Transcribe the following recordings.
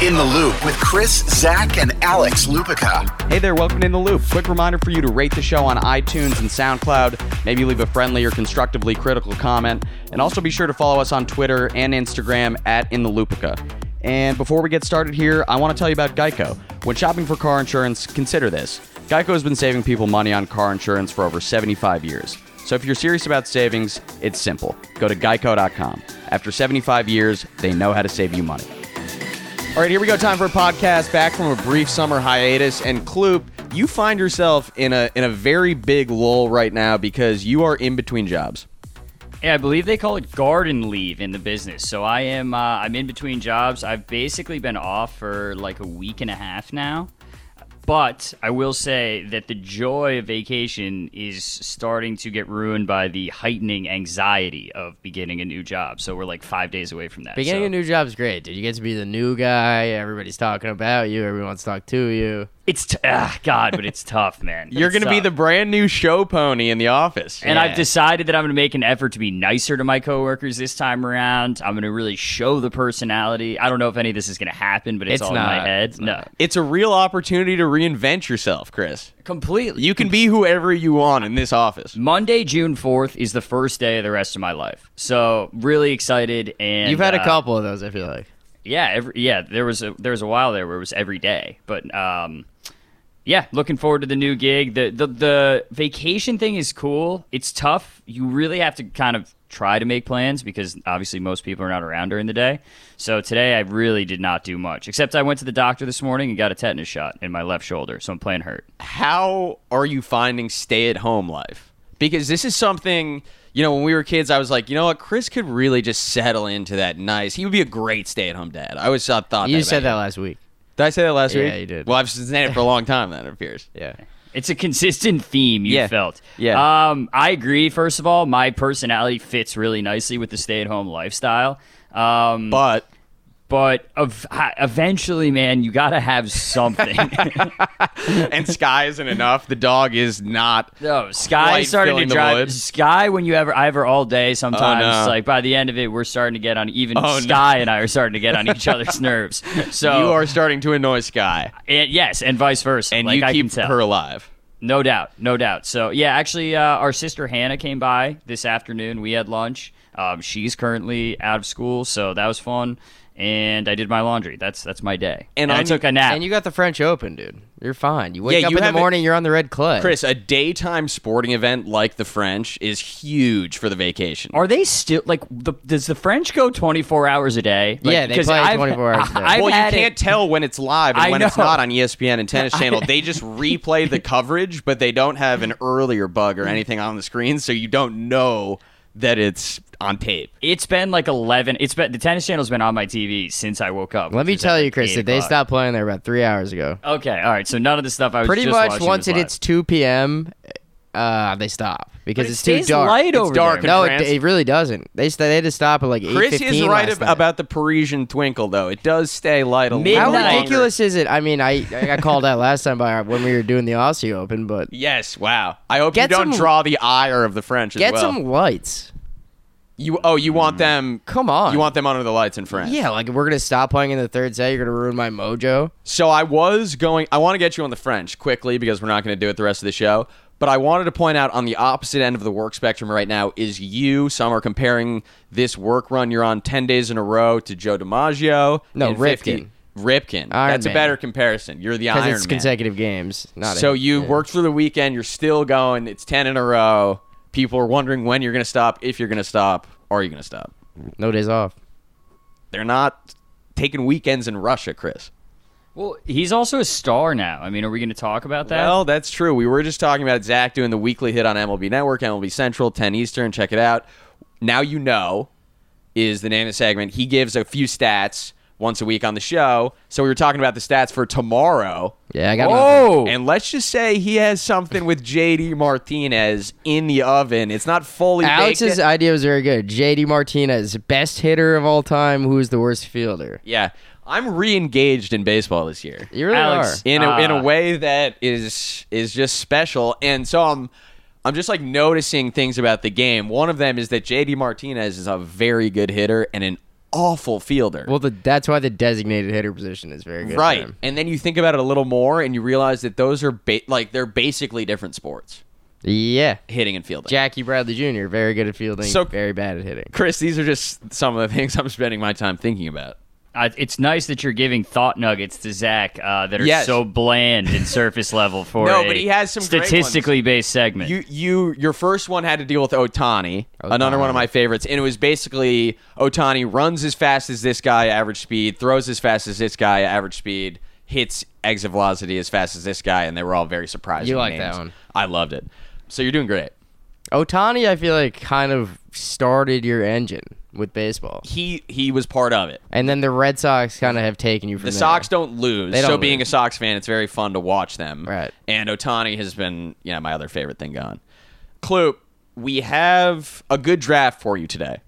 In the Loop with Chris, Zach, and Alex Lupica. Hey there, welcome to In the Loop. Quick reminder for you to rate the show on iTunes and SoundCloud. Maybe leave a friendly or constructively critical comment. And also be sure to follow us on Twitter and Instagram at In the Lupica. And before we get started here, I want to tell you about Geico. When shopping for car insurance, consider this. Geico has been saving people money on car insurance for over 75 years. So if you're serious about savings, it's simple. Go to geico.com. After 75 years, they know how to save you money. All right, here we go. Time for a podcast back from a brief summer hiatus. And Kloop, you find yourself in a in a very big lull right now because you are in between jobs. Yeah, I believe they call it garden leave in the business. So I am uh, I'm in between jobs. I've basically been off for like a week and a half now. But I will say that the joy of vacation is starting to get ruined by the heightening anxiety of beginning a new job. So we're like five days away from that. Beginning so. a new job is great, dude. You get to be the new guy. Everybody's talking about you. Everyone wants to talk to you. It's t- ah, God, but it's tough, man. You're going to be the brand new show pony in the office. And Yeah. I've decided that I'm going to make an effort to be nicer to my coworkers this time around. I'm going to really show the personality. I don't know if any of this is going to happen, but it's, It's all in my head. It's no, not. It's a real opportunity to reinvent yourself, Chris. completely. You can be whoever you want in this office. Monday, June 4th is the first day of the rest of my life. So really excited. And You've had a uh, couple of those, I feel like. Yeah, every, yeah. There was a there was a while there where it was every day, but um, yeah, looking forward to the new gig. The, the the vacation thing is cool. It's tough. You really have to kind of try to make plans because obviously most people are not around during the day. So today I really did not do much, except I went to the doctor this morning and got a tetanus shot in my left shoulder, so I'm playing hurt. How are you finding stay at home life? Because this is something, you know, when we were kids, I was like, you know what, Chris could really just settle into that nice. He would be a great stay at home dad. I always thought, thought You that said about that him. last week. Did I say that last Yeah, week? you did. Well, I've saying it for a long time, then, it appears. Yeah. It's a consistent theme you Yeah. felt. Yeah. Um, I agree. First of all, my personality fits really nicely with the stay-at-home lifestyle. Um, But but ev- eventually, man, you got to have something. and Sky isn't enough. The dog is not. no, Sky starting to drive. Sky, when you ever, I ever all day. Sometimes, Oh, no. like by the end of it, we're starting to get on. Even Oh, no. Sky and I are starting to get on each other's nerves. So You are starting to annoy Sky, and, yes, and vice versa. and like, you I keep her alive. No doubt, no doubt. So yeah, actually, uh, our sister Hannah came by this afternoon. We had lunch. Um, she's currently out of school, so that was fun. And I did my laundry. That's that's my day. And And, I took a nap. And you got the French Open, dude. You're fine. You wake Yeah, up you in the have it- morning, you're on the red clay. Chris, a daytime sporting event like the French is huge for the vacation. Are they still like? The, does the French go twenty four hours a day? Like, Yeah, they 'cause play I've- 24 hours a day. I've well, you can't it- tell when it's live and I when it's not on ESPN and Tennis Channel. They just replay the coverage, but they don't have an earlier bug or anything on the screen, so you don't know that it's on tape. It's been like eleven. It's been the tennis channel's been on my TV since I woke up. Let me tell you, Chris, 8 that they o'clock. stopped playing there about three hours ago. Okay, all right. So none of the stuff I was Pretty just much watching once was it live. hits 2 p.m., uh, they stop because it it's too dark. light It's over dark there. in No, it, it really doesn't. They st- they had to stop at like eight Chris is right last ab- about the Parisian twinkle, though. It does stay light a little How ridiculous is it? I mean, I I got called out last time by when we were doing the Aussie Open, but Yes, wow. I hope Get you don't some- draw the ire of the French as get well. some lights. You oh, you want them? Come on. You want them under the lights in France? Yeah, like if we're gonna stop playing in the third set, you're gonna ruin my mojo. So I was going. I want to get you on the French quickly because we're not going to do it the rest of the show. But I wanted to point out on the opposite end of the work spectrum right now is you. Some are comparing this work run you're on ten days in a row to Joe DiMaggio. No, 50 Ripken. Ripken. Iron That's a better comparison. You're the Iron it's Man. consecutive games. Not So a- you yeah. worked through the weekend. You're still going. It's ten in a row. People are wondering when you're going to stop. If you're going to stop, are you going to stop? no days off. They're not taking weekends in Russia, Chris. Well, he's also a star now. I mean, are we going to talk about that? Well, that's true. We were just talking about Zach doing the weekly hit on MLB Network, MLB Central, 10 Eastern. Check it out. Now you know is the name of the segment. He gives a few stats once a week on the show. So we were talking about the stats for tomorrow. Yeah, I got. oh, And let's just say he has something with JD Martinez in the oven. It's not fully Alex's baked. idea was very good. JD Martinez, best hitter of all time. Who's the worst fielder? Yeah. I'm re-engaged in baseball this year. You really Alex. are. in a, in a Ah. way that is is just special. And so I'm I'm just like noticing things about the game. One of them is that JD Martinez is a very good hitter and an awful fielder. Well, the, that's why the designated hitter position is very good. right. And then you think about it a little more and you realize that those are ba- like they're basically different sports, Yeah. hitting and fielding. Jackie Bradley Jr. very good at fielding, So- very bad at hitting. Chris, these are just some of the things I'm spending my time thinking about. Uh, it's nice that you're giving thought nuggets to Zach uh, that are Yes. so bland and surface level for No, a but he has some great statistically based segment. You you your first one had to deal with Ohtani, another one of my favorites, and it was basically Ohtani runs as fast as this guy, average speed, throws as fast as this guy, average speed, hits exit velocity as fast as this guy, and they were all very surprising. You like names. that one. I loved it. So you're doing great. Ohtani, I feel like, kind of started your engine with baseball. He he was part of it. And then the Red Sox kind of have taken you from The there. Sox don't lose, They so don't being lose. a Sox fan, it's very fun to watch them. Right. And Ohtani has been, you know, my other favorite thing gone. Kloop, we have a good draft for you today,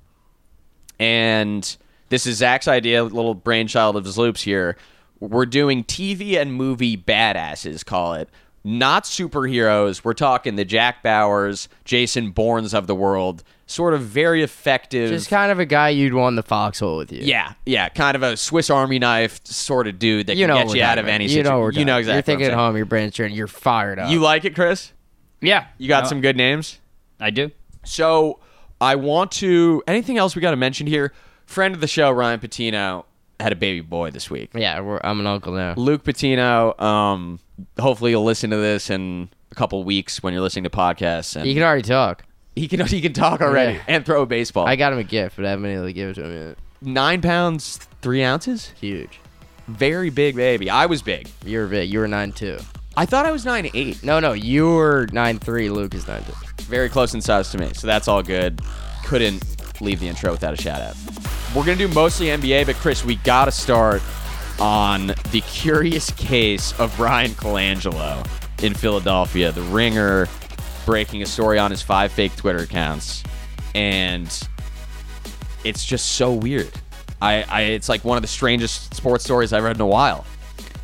and this is Zach's idea, little brainchild of his loops here. We're doing TV and movie badasses, call it. Not superheroes. We're talking the Jack Bauers, Jason Bournes of the world. Sort of very effective. Just kind of a guy you'd want in the foxhole with you. Yeah, yeah, kind of a Swiss Army knife sort of dude that You know can what get you out of any You situation. know you know exactly. You're thinking at home, your brain's turning, you're fired up. You like it, Chris? yeah, You got No, some good names. I do. So I want to. Anything else we got to mention here? Friend of the show, Ryan Patino, had a baby boy this week. yeah, we're, I'm an uncle now. Luke Patino. Um, hopefully you'll listen to this in a couple weeks when you're listening to podcasts, and You can already talk. he can he can talk already Yeah. and throw a baseball. I got him a gift, but I haven't been able to give it to him yet. Nine pounds three ounces. Huge. Very big baby. I was big. You were big. You were nine two. I thought I was nine eight. No, no, you were nine three. Luke is nine two. very close in size to me, so that's all good. Couldn't leave the intro without a shout out. We're gonna do mostly NBA, but Chris, we gotta start on the curious case of Brian Colangelo in Philadelphia. The Ringer breaking a story on his five fake Twitter accounts, and it's just so weird. I, I it's like one of the strangest sports stories I've read in a while.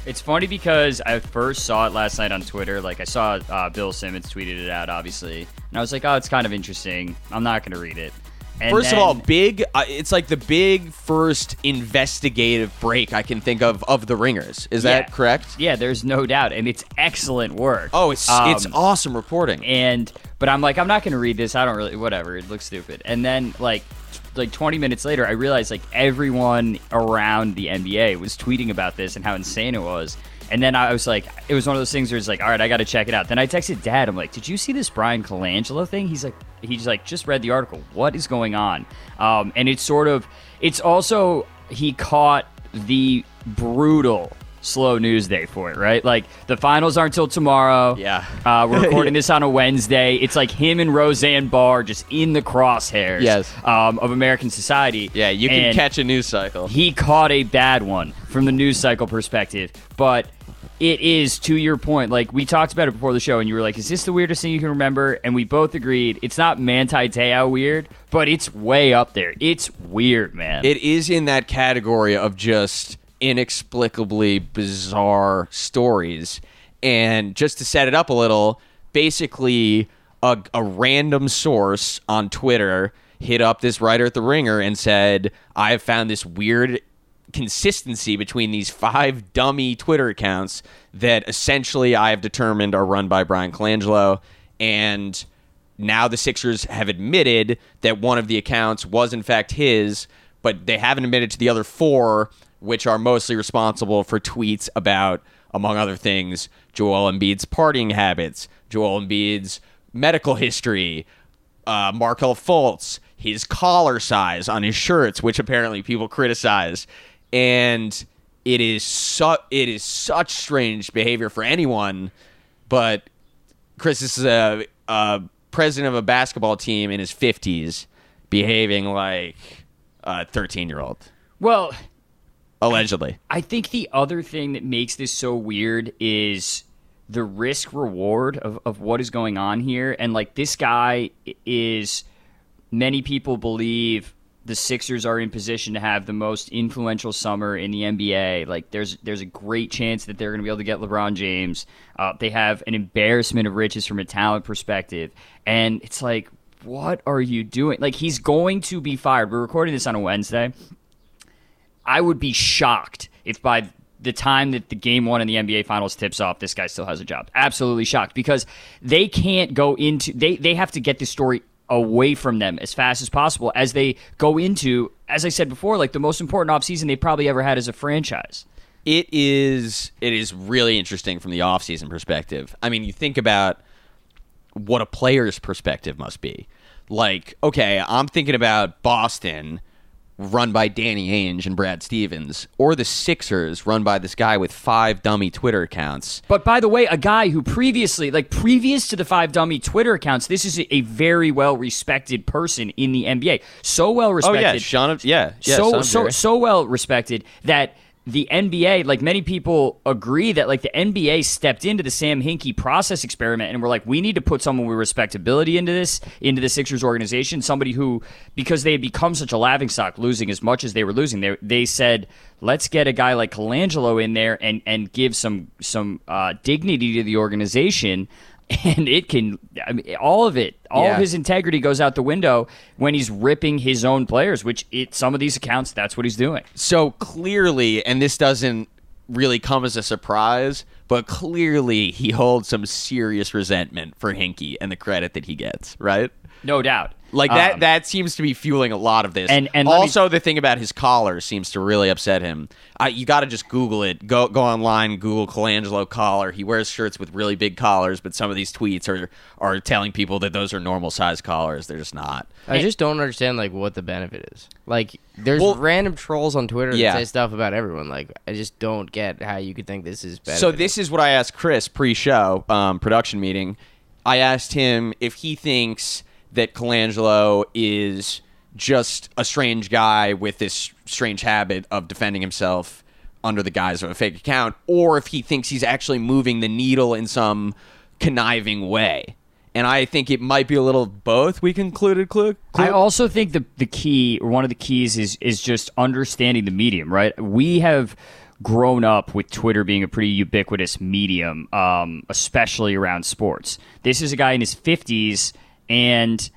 It's funny because I first saw it last night on Twitter. Like I saw uh, Bill Simmons tweeted it out, obviously, and I was like, "Oh, it's kind of interesting." I'm not going to read it. And First of all, big. Uh, it's like the big first investigative break I can think of of the Ringers. Is Yeah. that correct? yeah, there's no doubt, and it's excellent work. Oh, it's it's Um, awesome reporting. and but I'm like, I'm not gonna read this. I don't really, whatever. It looks stupid. And then like, like 20 minutes later, I realized like everyone around the NBA was tweeting about this and how insane it was. And then I was like, it was one of those things where it's like, all right, I got to check it out. Then I texted Dad. I'm like, did you see this Brian Colangelo thing? He's like, he's like, just read the article. What is going on? Um, and it's sort of, it's also he caught the brutal slow news day for it, right? Like the finals aren't till tomorrow. Yeah. Uh, we're recording this on a Wednesday. It's like him and Roseanne Barr just in the crosshairs Yes. um, of American society. yeah, you can And catch a news cycle. He caught a bad one from the news cycle perspective, but it is to your point. Like we talked about it before the show, and you were like, "Is this the weirdest thing you can remember?" And we both agreed it's not Manti Te'o weird, but it's way up there. It's weird, man. It is in that category of just inexplicably bizarre stories. And just to set it up a little, basically, a, a random source on Twitter hit up this writer at The Ringer and said, I have found this weird consistency between these five dummy Twitter accounts that essentially I have determined are run by Brian Colangelo. And now the Sixers have admitted that one of the accounts was in fact his, but they haven't admitted to the other four, which are mostly responsible for tweets about, among other things, Joel Embiid's partying habits, Joel Embiid's medical history, uh, Markelle Fultz, his collar size on his shirts, which apparently people criticize, and it is su- it is such strange behavior for anyone. But Chris, this is a, a president of a basketball team in his fifties behaving like a thirteen year old, well, allegedly. I think the other thing that makes this so weird is the risk reward of, of what is going on here. And like this guy is, many people believe the Sixers are in position to have the most influential summer in the NBA. Like there's there's a great chance that they're going to be able to get LeBron James. Uh, they have an embarrassment of riches from a talent perspective, and it's like, what are you doing? Like he's going to be fired. We're recording this on a Wednesday I would be shocked if by the time that the game one in the NBA finals tips off, this guy still has a job. Absolutely shocked because they can't go into they they have to get this story away from them as fast as possible as they go into, as I said before, like the most important offseason they probably ever had as a franchise. it is it is really interesting from the offseason perspective. I mean, you think about what a player's perspective must be. Like, okay, I'm thinking about Boston run by Danny Ainge and Brad Stevens, or the Sixers run by this guy with five dummy Twitter accounts. But by the way, a guy who previously, like previous to the five dummy Twitter accounts, this is a very well respected person in the NBA. So well respected. Oh yeah, Sean. Yeah, yeah. so so so well respected that the NBA, like many people agree that like the NBA stepped into the Sam Hinkie process experiment and we're like, we need to put someone with respectability into this, into the Sixers organization, somebody who, because they had become such a laughing stock, losing as much as they were losing, they they said, let's get a guy like Colangelo in there and and give some some uh, dignity to the organization. And it can, I mean, all of it, all of his integrity goes out the window when he's ripping his own players. Which it, some of these accounts, that's what he's doing. so clearly, and this doesn't really come as a surprise, but clearly he holds some serious resentment for Hinkie and the credit that he gets, right? No doubt. Like that Um, that seems to be fueling a lot of this. And- and let me- also the thing about his collar seems to really upset him. I, you got to just Google it. Go go online, Google Colangelo collar. He wears shirts with really big collars, but some of these tweets are are telling people that those are normal size collars. They're just not. I just don't understand like what the benefit is. Like, there's Well- random trolls on Twitter that Yeah. say stuff about everyone. Like, I just don't get how you could think this is better. So this is what I asked Chris pre-show um, production meeting. I asked him if he thinks that Colangelo is just a strange guy with this strange habit of defending himself under the guise of a fake account, or if he thinks he's actually moving the needle in some conniving way. And I think it might be a little of both. We concluded. Clu- I also think the the key or one of the keys is is just understanding the medium, right? We have grown up with Twitter being a pretty ubiquitous medium, um, especially around sports. This is a guy in his fifties, and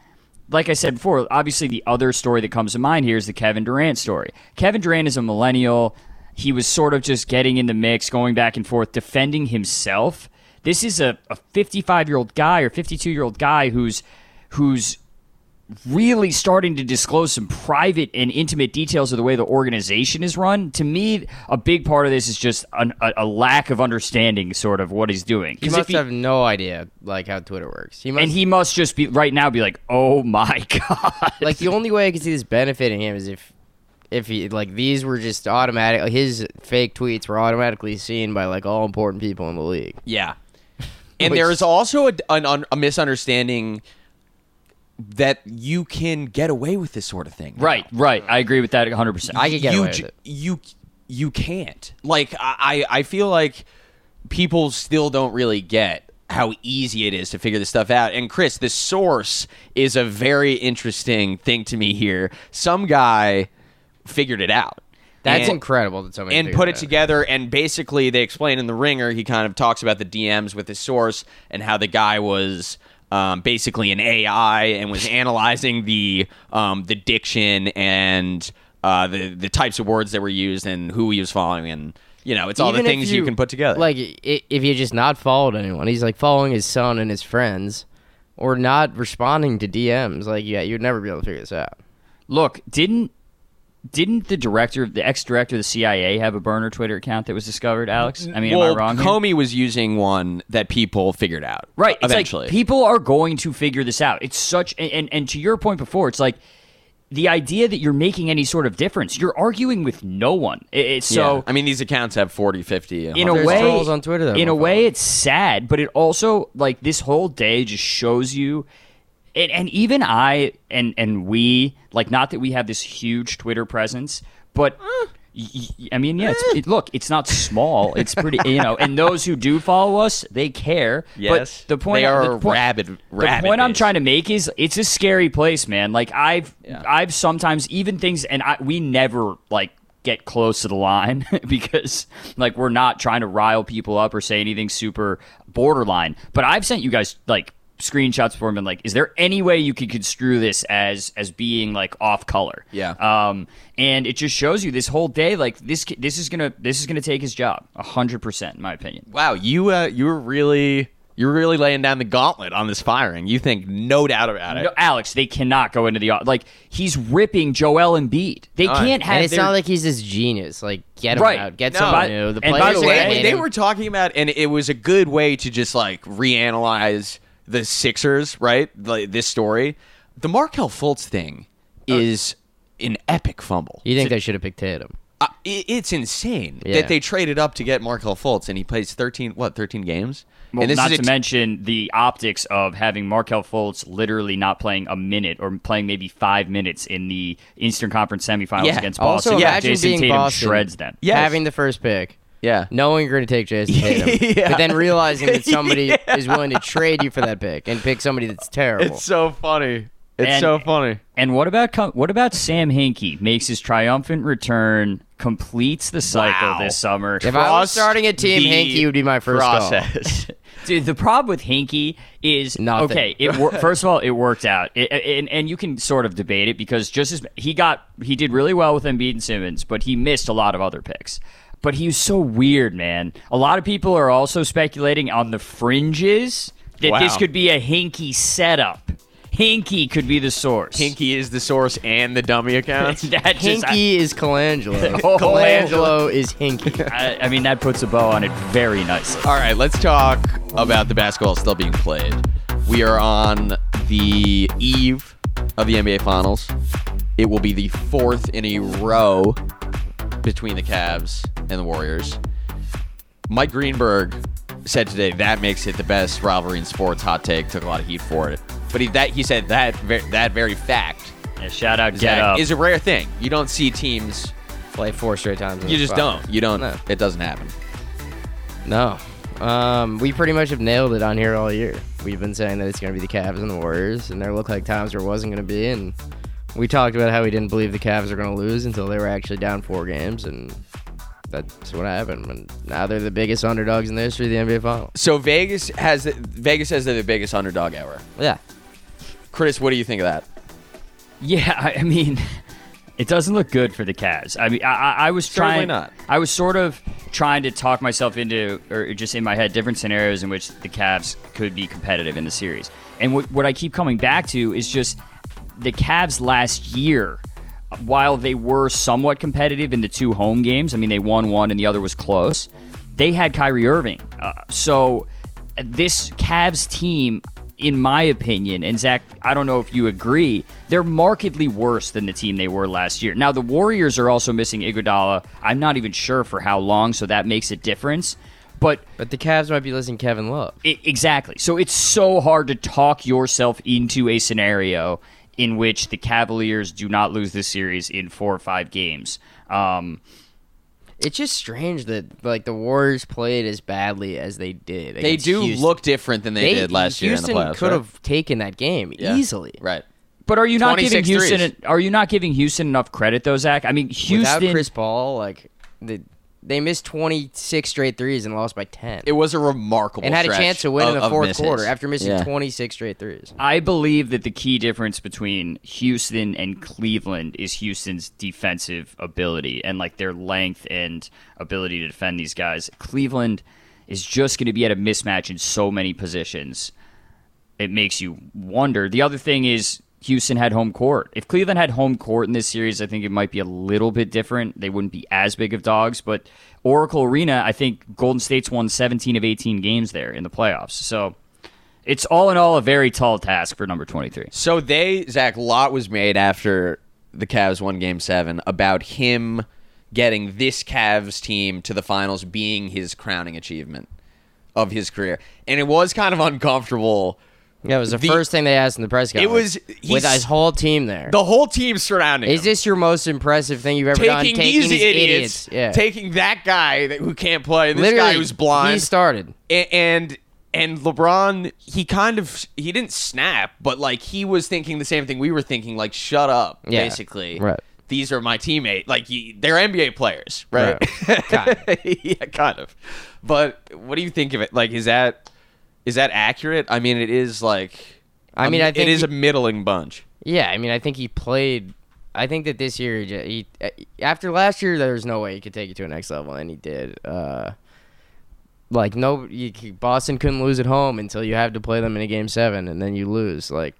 like I said before, obviously the other story that comes to mind here is the Kevin Durant story. Kevin Durant is a millennial. He was sort of just getting in the mix, going back and forth, defending himself. This is a 55 year old guy or 52 year old guy who's who's really starting to disclose some private and intimate details of the way the organization is run. To me, a big part of this is just an, a, a lack of understanding, sort of what he's doing. he 'Cause must if have no idea like how Twitter works. He must, and he must just be right now be like, "Oh my god!" like the only way I can see this benefiting him is if if he like these were just automatic his fake tweets were automatically seen by like all important people in the league. Yeah. And Which- there is also a, an, a misunderstanding that you can get away with this sort of thing. now. right, right. I agree with that 100. percent I could get you, away with it. You you can't. Like I I feel like people still don't really get how easy it is to figure this stuff out. And Chris, the source is a very interesting thing to me here. Some guy figured it out. That's And- incredible that somebody and put it it together and basically they explain in the ringer he kind of talks about the dms with his source and how the guy was um, basically an ai and was analyzing the um, the diction and uh, the the types of words that were used and who he was following and you know it's all the Even if things you, can put together Like i- if you just not followed anyone, he's like following his son and his friends, or not responding to DMs. Like yeah, you'd never be able to figure this out. Look, didn't didn't the director, the ex director of the CIA, have a burner Twitter account that was discovered? Alex, I mean, well, am I wrong? here? Comey was using one that people figured out. Right. It's Eventually. like people are going to figure this out. It's such and, and and to your point before, it's like the idea that you're making any sort of difference. You're arguing with no one. It- It's so yeah. I mean, these accounts have 40, 50. in a There's way trolls on Twitter that in a way it's sad, but it also like this whole day just shows you and, and even I and and we like not that we have this huge Twitter presence, but y- y- I mean, yeah. It's, it, look, it's not small. It's pretty, you know. And those who do follow us, they care. Yes. but the point They are the point, rabid- The rabid point I'm trying to make is it's a scary place, man. Like I've I've sometimes even things, and I, we never like get close to the line because like we're not trying to rile people up or say anything super borderline. But I've sent you guys like screenshots for him and like, is there any way you could construe this as as being like off color? Yeah. Um, and it just shows you this whole day, like this this is gonna this is gonna take his job, hundred percent, in my opinion. Wow, you uh, you were really you're really laying down the gauntlet on this firing. You think no doubt about it. No, Alex, they cannot go into the like. He's ripping Joel Embiid. They All right. can't have. And it's their- not like he's this genius. Like, get him Right. out. Get No. someone new. The and by the way, they, they were talking about, and it was a good way to just like reanalyze the Sixers, right? Like this story. The Markelle Fultz thing is an epic fumble. You think they should have picked Tatum? Uh, it, it's insane Yeah. that they traded up to get Markelle Fultz, and he plays thirteen what thirteen games. Well, and this not is to a t- mention the optics of having Markelle Fultz literally not playing a minute or playing maybe five minutes in the Eastern Conference semifinals Yeah. against Also, Boston. Yeah. imagine Jason being Tatum Boston, shreds them. Yes. having the first pick, yeah. knowing you're going to take Jason Tatum, Yeah. but then realizing that somebody is willing to trade you for that pick and pick somebody that's terrible. It's so funny. It's And- so funny. And what about com- what about Sam Hinkie makes his triumphant return, completes the cycle Wow. this summer? if I was Trust starting a team, the Hinkie would be my first call. process. Dude, the problem with Hinkie is Nothing. okay. It wor- first of all, it worked out, it, and and you can sort of debate it because just as he got, he did really well with Embiid and Simmons, but he missed a lot of other picks. But he was so weird, man. A lot of people are also speculating on the fringes that this could be a hinky setup. Hinkie could be the source. Hinkie is the source and the dummy account. that just, I, is Colangelo. Oh. Colangelo is Hinkie. I, I mean, that puts a bow on it very nicely. All right, let's talk about the basketball still being played. We are on the eve of the NBA Finals. It will be the fourth in a row between the Cavs and the Warriors. Mike Greenberg said today that makes it the best rivalry in sports. Hot take took a lot of heat for it, but he that he said that ver- that very fact Yeah, shout out, get Zach, up. is a rare thing. You don't see teams. Play four straight times. You just don't. You don't. No. It doesn't happen. No. Um, we pretty much have nailed it on here all year. We've been saying that it's going to be the Cavs and the Warriors, and there looked like times where it wasn't going to be. And we talked about how we didn't believe the Cavs were going to lose until they were actually down four games, and that's what happened. And now they're the biggest underdogs in the history of the NBA Finals. So Vegas has Vegas says they're the biggest underdog ever. Yeah. Chris, what do you think of that? Yeah, I I mean, it doesn't look good for the Cavs. I mean, I, I, I was Certainly trying. not. I was sort of trying to talk myself into, or just in my head, different scenarios in which the Cavs could be competitive in the series. And what, what I keep coming back to is just the Cavs last year. While they were somewhat competitive in the two home games, I mean, they won one and the other was close. They had Kyrie Irving, uh, so this Cavs team, in my opinion, and Zach, I don't know if you agree, they're markedly worse than the team they were last year. Now the Warriors are also missing Iguodala. I'm not even sure for how long, so that makes a difference. But But the Cavs might be losing Kevin Love. I- exactly. So it's so hard to talk yourself into a scenario in which the Cavaliers do not lose this series in four or five games. Um, It's just strange that like the Warriors played as badly as they did. They do Houston. look different than they, did last year in Houston the playoffs. could right? have taken that game Yeah. easily. Right. but are you not giving Houston? threes. Are you not giving Houston enough credit though, Zach? I mean, Houston. Without Chris Paul, like the, they missed 26 straight threes and lost by 10. It was a remarkable and had a chance to win in the fourth quarter after missing Yeah. 26 straight threes. I believe that the key difference between Houston and Cleveland is Houston's defensive ability and like their length and ability to defend these guys. Cleveland is just going to be at a mismatch in so many positions. It makes you wonder. The other thing is Houston had home court. If Cleveland had home court in this series, I think it might be a little bit different. They wouldn't be as big of dogs, but Oracle Arena, I think Golden State's won 17 of 18 games there in the playoffs. So it's all in all a very tall task for number 23. So they, Zach, lot was made after the Cavs won Game Seven about him getting this Cavs team to the finals being his crowning achievement of his career, and it was kind of uncomfortable. Yeah, it was the, The- first thing they asked in the press conference. It was- with his whole team there. The whole team surrounding Is him. this your most impressive thing you've ever done? taking Taking these idiots, Yeah. taking that guy that, who can't play, this Literally, guy who's blind, He started. A- and and LeBron, he kind of he didn't snap, but like he was thinking the same thing we were thinking, like shut up, Yeah. basically. Right. These are my teammate. Like y- they're NBA players, right? Right. yeah, kind of. But what do you think of it? Like, is that Is that accurate? I mean, it is like. I mean, I think it is he- a middling bunch. Yeah, I mean, I think he played. I think that this year, he, he uh, after last year, there was no way he could take it to a next level, and he did. Uh, like no, you, Boston couldn't lose at home until you have to play them in a game seven, and then you lose. Like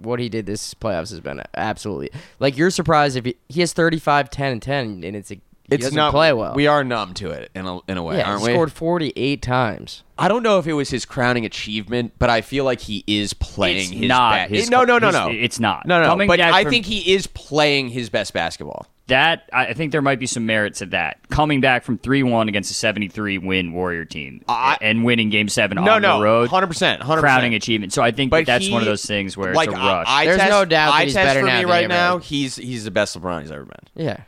what he did this playoffs has been absolutely like you're surprised if he, he has 35, 10, and ten, and it's a, It's doesn't not play well. We are numb to it in a in a way, yeah, aren't we? he we? scored 48 times. I don't know if it was his crowning achievement, but I feel like he is playing It's his not ba- his- no, no, no, his- no. it's not. No, no. Coming but I from- think he is playing his best basketball. That I I think there might be some merit to that. Coming back from three one against a seventy three win Warrior team I- and winning Game Seven No, on no, the road, 100%, 100%. crowning achievement. So I think But that that's he- one of those things where like it's a rush. I, I There's test, no doubt that I he's test better for now me than right ever now. He's he's the best LeBron he's ever been. Yeah.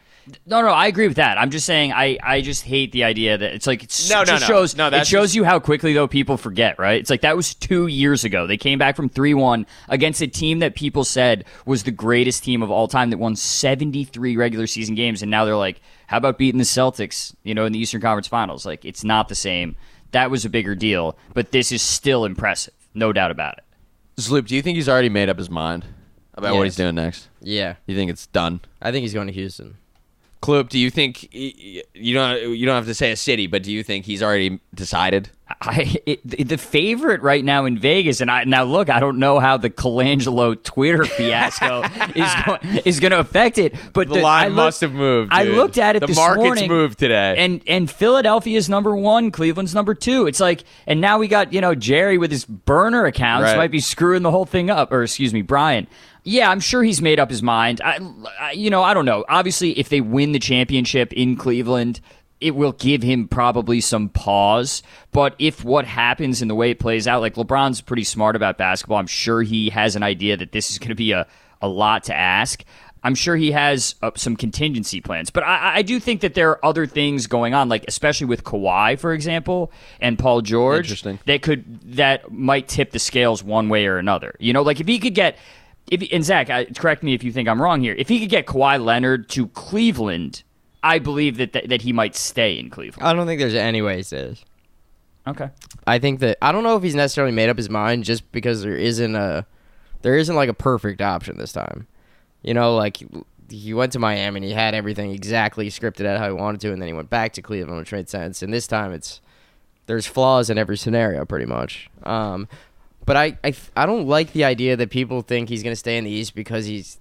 No, no, I agree with that. I'm just saying, I, I just hate the idea that it's like it's, No, it no, just no. shows No, it shows just- you how quickly though people forget, right? It's like that was two years ago. They came back from three one against a team that people said was the greatest team of all time that won 73 regular season games, and now they're like, how about beating the Celtics? You know, in the Eastern Conference Finals, like it's not the same. That was a bigger deal, but this is still impressive, no doubt about it. Sloop, do you think he's already made up his mind about what he's doing next? Yeah. You think it's done? I think he's going to Houston. Kloop, do you think you don't you don't have to say a city, but do you think he's already decided? I it, the favorite right now in Vegas, and I now look, I don't know how the Colangelo Twitter fiasco is going, is going to affect it, but The line I looked- must have moved, I looked at it The market's morning, moved today. and and Philadelphia's number one, Cleveland's number two. It's like, and now we got you know Jerry with his burner accounts Right. might be screwing the whole thing up, or excuse me, Brian. Yeah, I'm sure he's made up his mind. I, I you know, I don't know. Obviously, if they win the championship in Cleveland, it will give him probably some pause. But if what happens in the way it plays out, like LeBron's pretty smart about basketball, I'm sure he has an idea that this is going to be a, a lot to ask. I'm sure he has uh, some contingency plans, but I, I do think that there are other things going on, like especially with Kawhi, for example, and Paul George, Interesting. that could that might tip the scales one way or another. You know, like if he could get, if and Zach, correct me if you think I'm wrong here. If he could get Kawhi Leonard to Cleveland, I believe that that, that he might stay in Cleveland. I don't think there's any way he stays. Okay. I think that I don't know if he's necessarily made up his mind just because there isn't a there isn't like a perfect option this time. You know, like he went to Miami and he had everything exactly scripted out how he wanted to, and then he went back to Cleveland, which made sense. And this time, it's there's flaws in every scenario, pretty much. Um, but I, I I don't like the idea that people think he's going to stay in the East because he's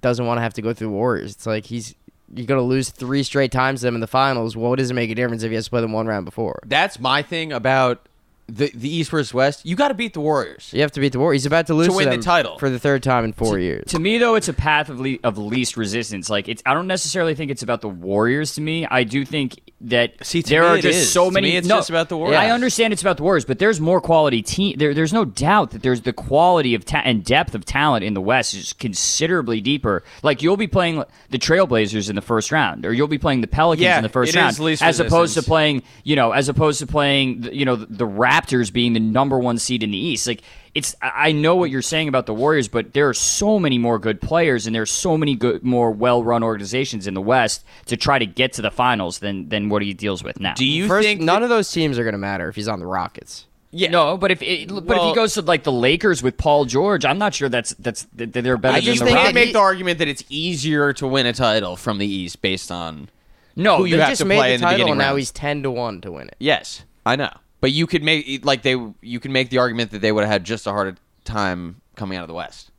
doesn't want to have to go through the Warriors. It's like he's you're going to lose three straight times to them in the finals. Well, what does it make a difference if he has to play them one round before? That's my thing about the the East versus West. You got to beat the Warriors. You have to beat the Warriors. He's about to lose to win the them title. for the third time in four years. To me, though, it's a path of le- of least resistance. Like it's, I don't necessarily think it's about the Warriors. To me, I do think that See, there are just is. so To many. me, it's no, just about the Warriors. I understand it's about the Warriors, but there's more quality team. There, there's no doubt that there's the quality of ta- and depth of talent in the West is considerably deeper. Like you'll be playing the Trailblazers in the first round, or you'll be playing the Pelicans Yeah, in the first round, as opposed to playing, you know, as opposed to playing, you know, the, the Raptors being the number one seed in the East. Like it's, I I know what you're saying about the Warriors, but there are so many more good players and there's so many good, more well-run organizations in the West to try to get to the finals than than what he deals with now. Do you First, think none of those teams are going to matter if he's on the Rockets. Yeah. No, but if it, but if he goes to like the Lakers with Paul George, I'm not sure that's that's that they're better I just the can't think Rockets. make the argument that it's easier to win a title from the East based on No, who you They have just to made play the in the title, beginning and now rounds. he's ten to one to win it. Yes, I know. But you could make like they you can make the argument that they would have had just a harder time coming out of the West.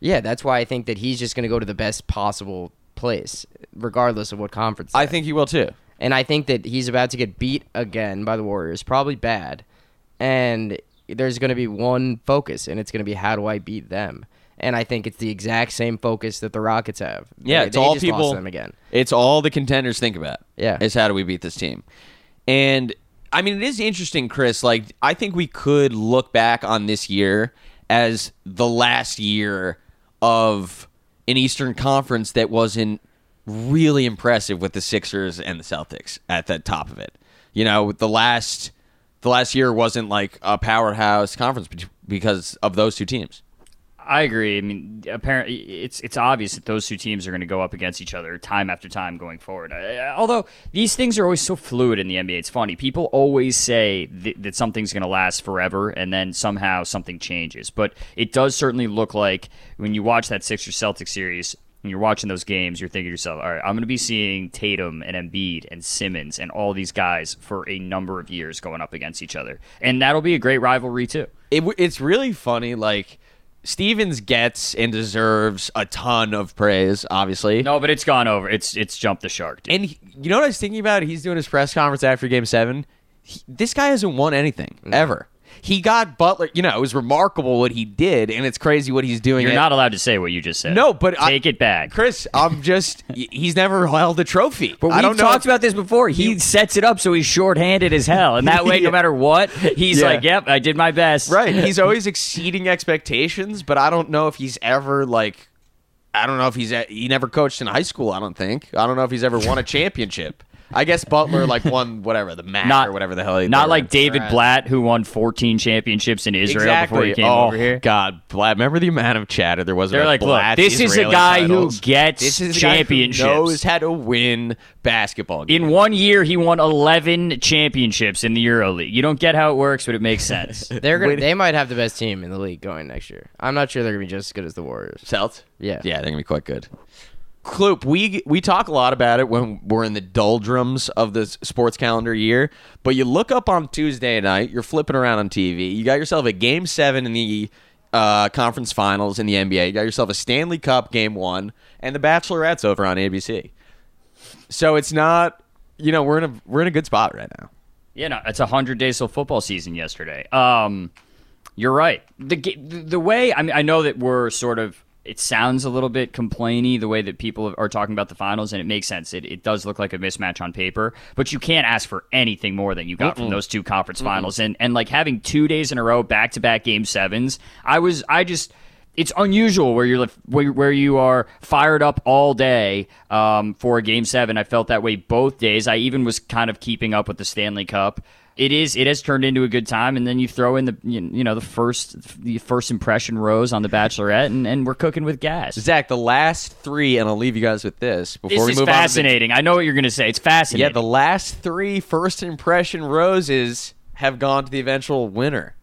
Yeah, that's why I think that he's just going to go to the best possible place, regardless of what conference. I they're think he will too. And I think that he's about to get beat again by the Warriors, probably bad. And there's going to be one focus, and it's going to be how do I beat them? And I think it's the exact same focus that the Rockets have. Yeah, They- it's they all people. them again. It's all the contenders think about. Yeah. is how do we beat this team? And I mean, it is interesting, Chris. Like, I think we could look back on this year as the last year of an Eastern Conference that wasn't really impressive with the Sixers and the Celtics at the top of it. You know, the last the last year wasn't like a powerhouse conference because of those two teams. I agree. I mean, apparently, it's it's obvious that those two teams are going to go up against each other time after time going forward. Although these things are always so fluid in the NBA, it's funny. People always say th- that something's going to last forever, and then somehow something changes. But it does certainly look like when you watch that Sixers Celtics series. and you're watching those games, you're thinking to yourself, all right, I'm going to be seeing Tatum and Embiid and Simmons and all these guys for a number of years going up against each other. And that'll be a great rivalry, too. it, it's really funny. Like Stevens gets and deserves a ton of praise, obviously. No, but it's gone over. It's it's jumped the shark. Dude. And he- you know what I was thinking about? He's doing his press conference after Game Seven. He, this guy hasn't won anything ever. He got Butler. You know, it was remarkable what he did, and it's crazy what he's doing. You're at- not allowed to say what you just said. No, but I- take it back. Chris. I'm just he's never held a trophy. But we don't know. talked about this before. He, sets it up so he's shorthanded as hell, and that way, Yeah. no matter what, he's Yeah. like, "Yep, I did my best." Right. He's always exceeding expectations, but I don't know if he's ever like I don't know if he's he never coached in high school, I don't think. I don't know if he's ever won a championship. I guess Butler like won whatever, the MAC Not or whatever the hell he Not like. David Blatt, who won 14 championships in Israel before he came oh, over here. God, Blatt. Remember the amount of chatter there was They're about like, look, Blatt's this is a guy titles. who gets this is a guy who championships. knows how to win basketball games. In one year, he won 11 championships in the EuroLeague. You don't get how it works, but it makes sense. They're gonna. They might have the best team in the league going next year. I'm not sure they're gonna be just as good as the Warriors. Celt? Yeah. Yeah, they're gonna be quite good. Kloop, we we talk a lot about it when we're in the doldrums of the sports calendar year, but you look up on Tuesday night, you're flipping around on TV, you got yourself a game seven in the uh, conference finals in the NBA, you got yourself a Stanley Cup game one, and the Bachelorette's over on ABC. So it's not, you know, we're in a we're in a good spot right now. Yeah, no, it's a hundred days till football season yesterday. Um, you're right. The the way I mean, I know that we're sort of. It sounds a little bit complainy the way that people are talking about the finals, and it makes sense. It, it does look like a mismatch on paper, but you can't ask for anything more than you got from those two conference finals. And and like having two days in a row, back to back game sevens, I was I just it's unusual where you're where, where you are fired up all day um, for a game seven. I felt that way both days. I even was kind of keeping up with the Stanley Cup. It is it has turned into a good time, and then you throw in the you you know the first the first impression rose on the Bachelorette, and, and we're cooking with gas. Zach, the last three, and I'll leave you guys with this before This we is move fascinating. I know what you're going to say. It's fascinating yeah, the last three first impression roses have gone to the eventual winner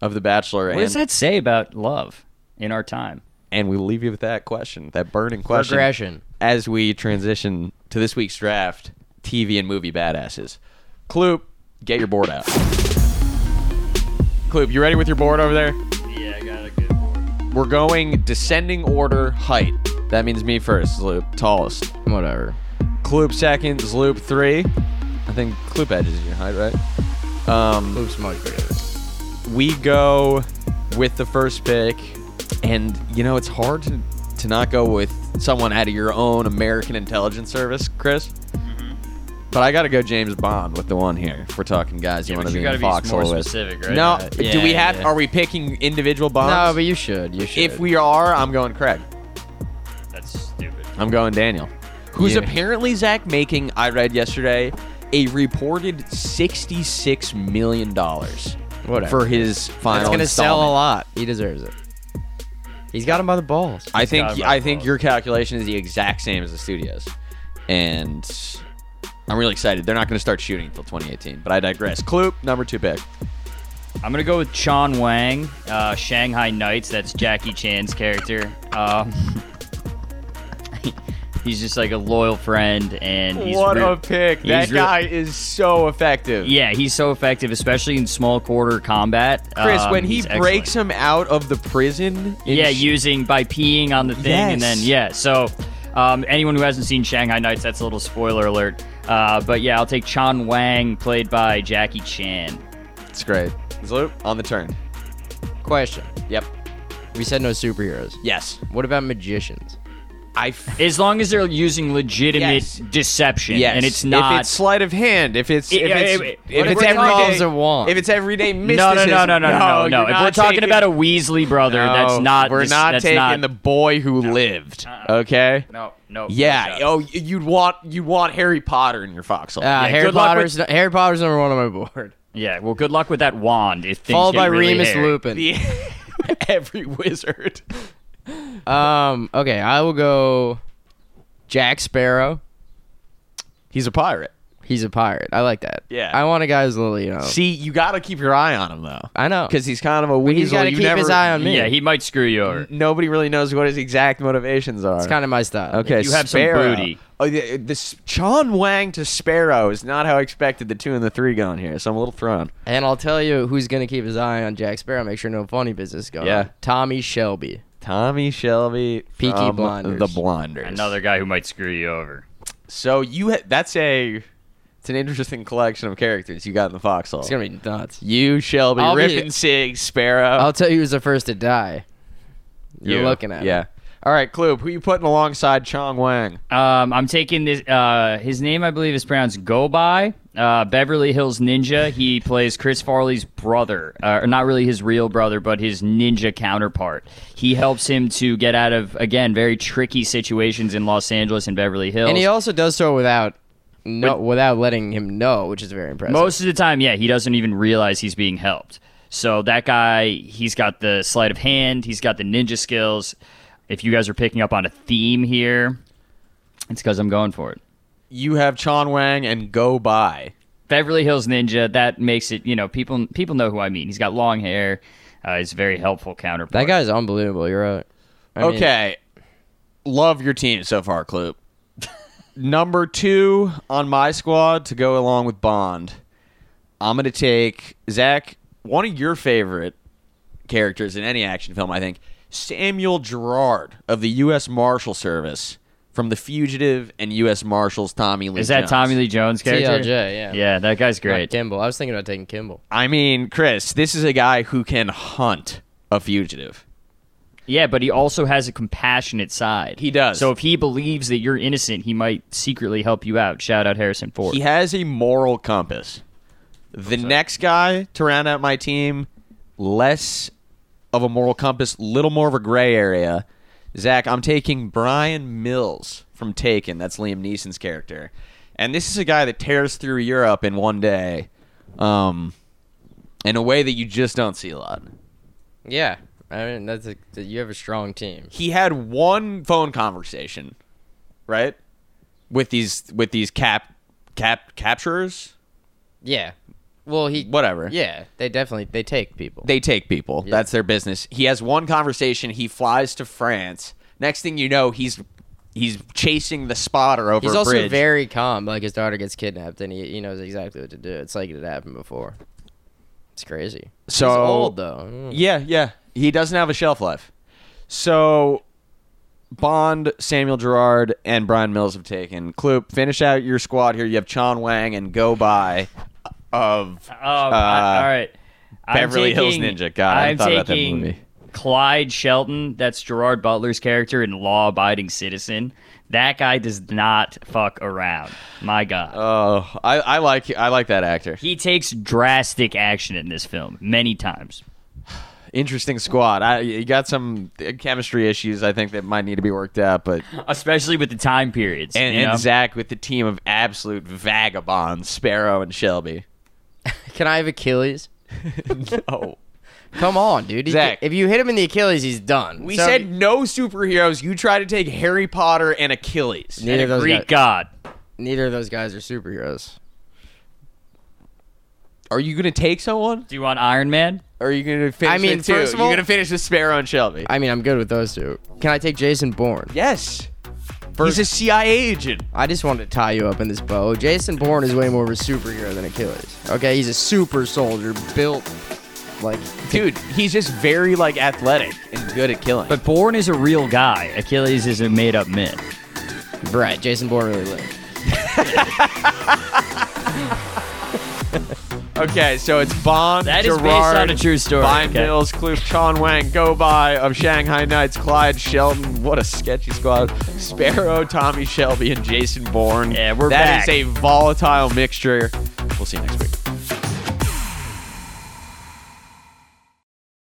of the Bachelor. what and, does that say about love in our time? and we leave you with that question, that burning question, Progression. as we transition to this week's draft: TV and movie badasses. Kloop, get your board out. Kloop, you ready with your board over there? Yeah, I got a good board. We're going descending order height. That means me first, Kloop, tallest. Whatever. Kloop second, Zloop three. I think Kloop edges is your height, right? Um, Loops much bigger. we go with the first pick, and you know it's hard to, to not go with someone out of your own American intelligence service, Chris. But I got to go James Bond with the one here. If we're talking guys, you Yeah, want but to you be gotta in be foxhole more with. specific, right? No, Uh, do we have? yeah. Are we picking individual bonds? No, but you should. You should. if we are, I'm going Craig. That's stupid. I'm going Daniel, who's Yeah. apparently Zach making. I read yesterday a reported sixty-six million dollars Whatever. for his final. That's gonna sell a installment. lot. He deserves it. He's got him by the balls. I think got him by I the think balls. your calculation is the exact same as the studios, and I'm really excited. They're not going to start shooting until 2018, but I digress. Kloop, number two pick. I'm gonna go with Chon Wang, uh, Shanghai Knights. That's Jackie Chan's character. Um, he's just like a loyal friend, and he's what real- a pick! he's That real- guy is so effective. Yeah, he's so effective, especially in small quarter combat. Chris, Um, when he breaks excellent. him out of the prison, yeah, sh- using by peeing on the thing, and then yeah. So, um, anyone who hasn't seen Shanghai Knights, that's a little spoiler alert. Uh, but yeah, I'll take Chon Wang, played by Jackie Chan. it's great. Zloop on the turn. Question. Yep. We said no superheroes. Yes. What about magicians? I. F- As long as they're using legitimate Yes. deception, yes. and it's not If it's sleight of hand, if it's It- if it's it- if it's if it everyday a wand? if it's everyday No, mysticism. no, no, no, no, no, no. you're If we're talking taking- about a Weasley brother, No, that's not. We're this- not taking not, the boy who lived. Okay. No, no. Yeah. no. Oh, you'd want you want Harry Potter in your foxhole. Uh, Yeah, Harry Potter's Harry Potter's number one on my board. Yeah. Well, good luck with that wand. If things Followed by really Remus hairy. Lupin. The- every wizard. Um. Okay, I will go. Jack Sparrow. He's a pirate. He's a pirate. I like that. Yeah. I want a guy who's a little, you know. See, you got to keep your eye on him though, I know. because he's kind of a weasel. he's got to keep never, his eye on me. Yeah, he might screw you over. Nobody really knows what his exact motivations are. It's kind of my style. Okay, you have some booty. Oh, the, this Chon Wang to Sparrow is not how I expected the two and the three going here, so I'm a little thrown. And I'll tell you who's gonna keep his eye on Jack Sparrow. Make sure no funny business going. Yeah. on. Tommy Shelby. Tommy Shelby, Peaky from Blinders. the Blinders. Another guy who might screw you over. So you ha- that's a it's an interesting collection of characters you got in the foxhole. It's gonna be nuts. you Shelby, I'll be- Rip and Sig, Sparrow. I'll tell you who's the first to die. You're You. looking at. yeah. All right, Kloop, who you putting alongside Chon Wang? Um, I'm taking this. Uh, his name, I believe, is pronounced Gobei. Uh, Beverly Hills Ninja. He plays Chris Farley's brother, uh, or not really his real brother, but his ninja counterpart. He helps him to get out of again very tricky situations in Los Angeles and Beverly Hills. And he also does so without no without letting him know, which is very impressive. Most of the time, yeah, he doesn't even realize he's being helped. So that guy, he's got the sleight of hand, he's got the ninja skills. If you guys are picking up on a theme here, it's because I'm going for it. You have Chon Wang and Gobei. Beverly Hills Ninja. That makes it, you know, people people know who I mean. He's got long hair. Uh, he's a very helpful counterpart. that guy's unbelievable. You're right. I mean, okay. Love your team so far, Kloop. Number two on my squad to go along with Bond. I'm going to take Zach, one of your favorite characters in any action film, I think, Samuel Gerard of the U.S. Marshal Service from The Fugitive and U.S. Marshals Tommy Lee Is that Jones. Tommy Lee Jones character? TLJ, yeah. Yeah, that guy's Not great. Kimball. I was thinking about taking Kimball. I mean, Chris, this is a guy who can hunt a fugitive. Yeah, but he also has a compassionate side. He does. So if he believes that you're innocent, he might secretly help you out. Shout out Harrison Ford. He has a moral compass. The next guy to round out my team, less of a moral compass, little more of a gray area. Zach, I'm taking Bryan Mills from Taken. That's Liam Neeson's character, and this is a guy that tears through Europe in one day, um, in a way that you just don't see a lot. Yeah. I mean, that's a, you have a strong team. He had one phone conversation, right, with these with these cap cap capturers, Yeah. Well, he. whatever. Yeah, they definitely they take people. They take people. Yeah. That's their business. He has one conversation. He flies to France. Next thing you know, he's he's chasing the spotter over He's also bridge. very calm. Like his daughter gets kidnapped, and he he knows exactly what to do. It's like it had happened before. It's crazy. So- He's old though. Mm. yeah, yeah. He doesn't have a shelf life. So Bond, Samuel Gerard, and Bryan Mills have taken. Kloop, finish out your squad here. You have Chon Wang and Gobei of Oh, I- uh, all right. Beverly Hills Ninja. God, I I'm thought about that taking movie. Clyde Shelton. That's Gerard Butler's character in Law Abiding Citizen. That guy does not fuck around. My God. Oh, I, I like I like that actor. he takes drastic action in this film many times. Interesting squad. I, you got some chemistry issues. I think that might need to be worked out, but Especially with the time periods. and, and Zach with the team of absolute vagabonds, Sparrow and Shelby. Can I have Achilles? no. Come on, dude. He- Zach. if you hit him in the Achilles, he's done. We So- said no superheroes. You try to take Harry Potter and Achilles. And neither a of those Greek guys, god. neither of those guys are superheroes. Are you going to take someone? Do you want Iron Man? Or are you going to finish I mean, with two? first of You're going to finish with Sparrow and Shelby. I mean, I'm good with those two. Can I take Jason Bourne? yes. First- He's a CIA agent. I just wanted to tie you up in this bow. Jason Bourne is way more of a superhero than Achilles. Okay, he's a super soldier built like Dude, he's just very like athletic and good at killing. But Bourne is a real guy. Achilles is a made up myth. right. Jason Bourne really lived. Okay, so it's Bond, That is based Gerard, on a true story, Bryan okay. Mills, Kloop, Chon Wang, Gobei of Shanghai Knights, Clyde Shelton. What a sketchy squad. Sparrow, Tommy Shelby, and Jason Bourne. Yeah, we're That back. is a volatile mixture. We'll see you next week.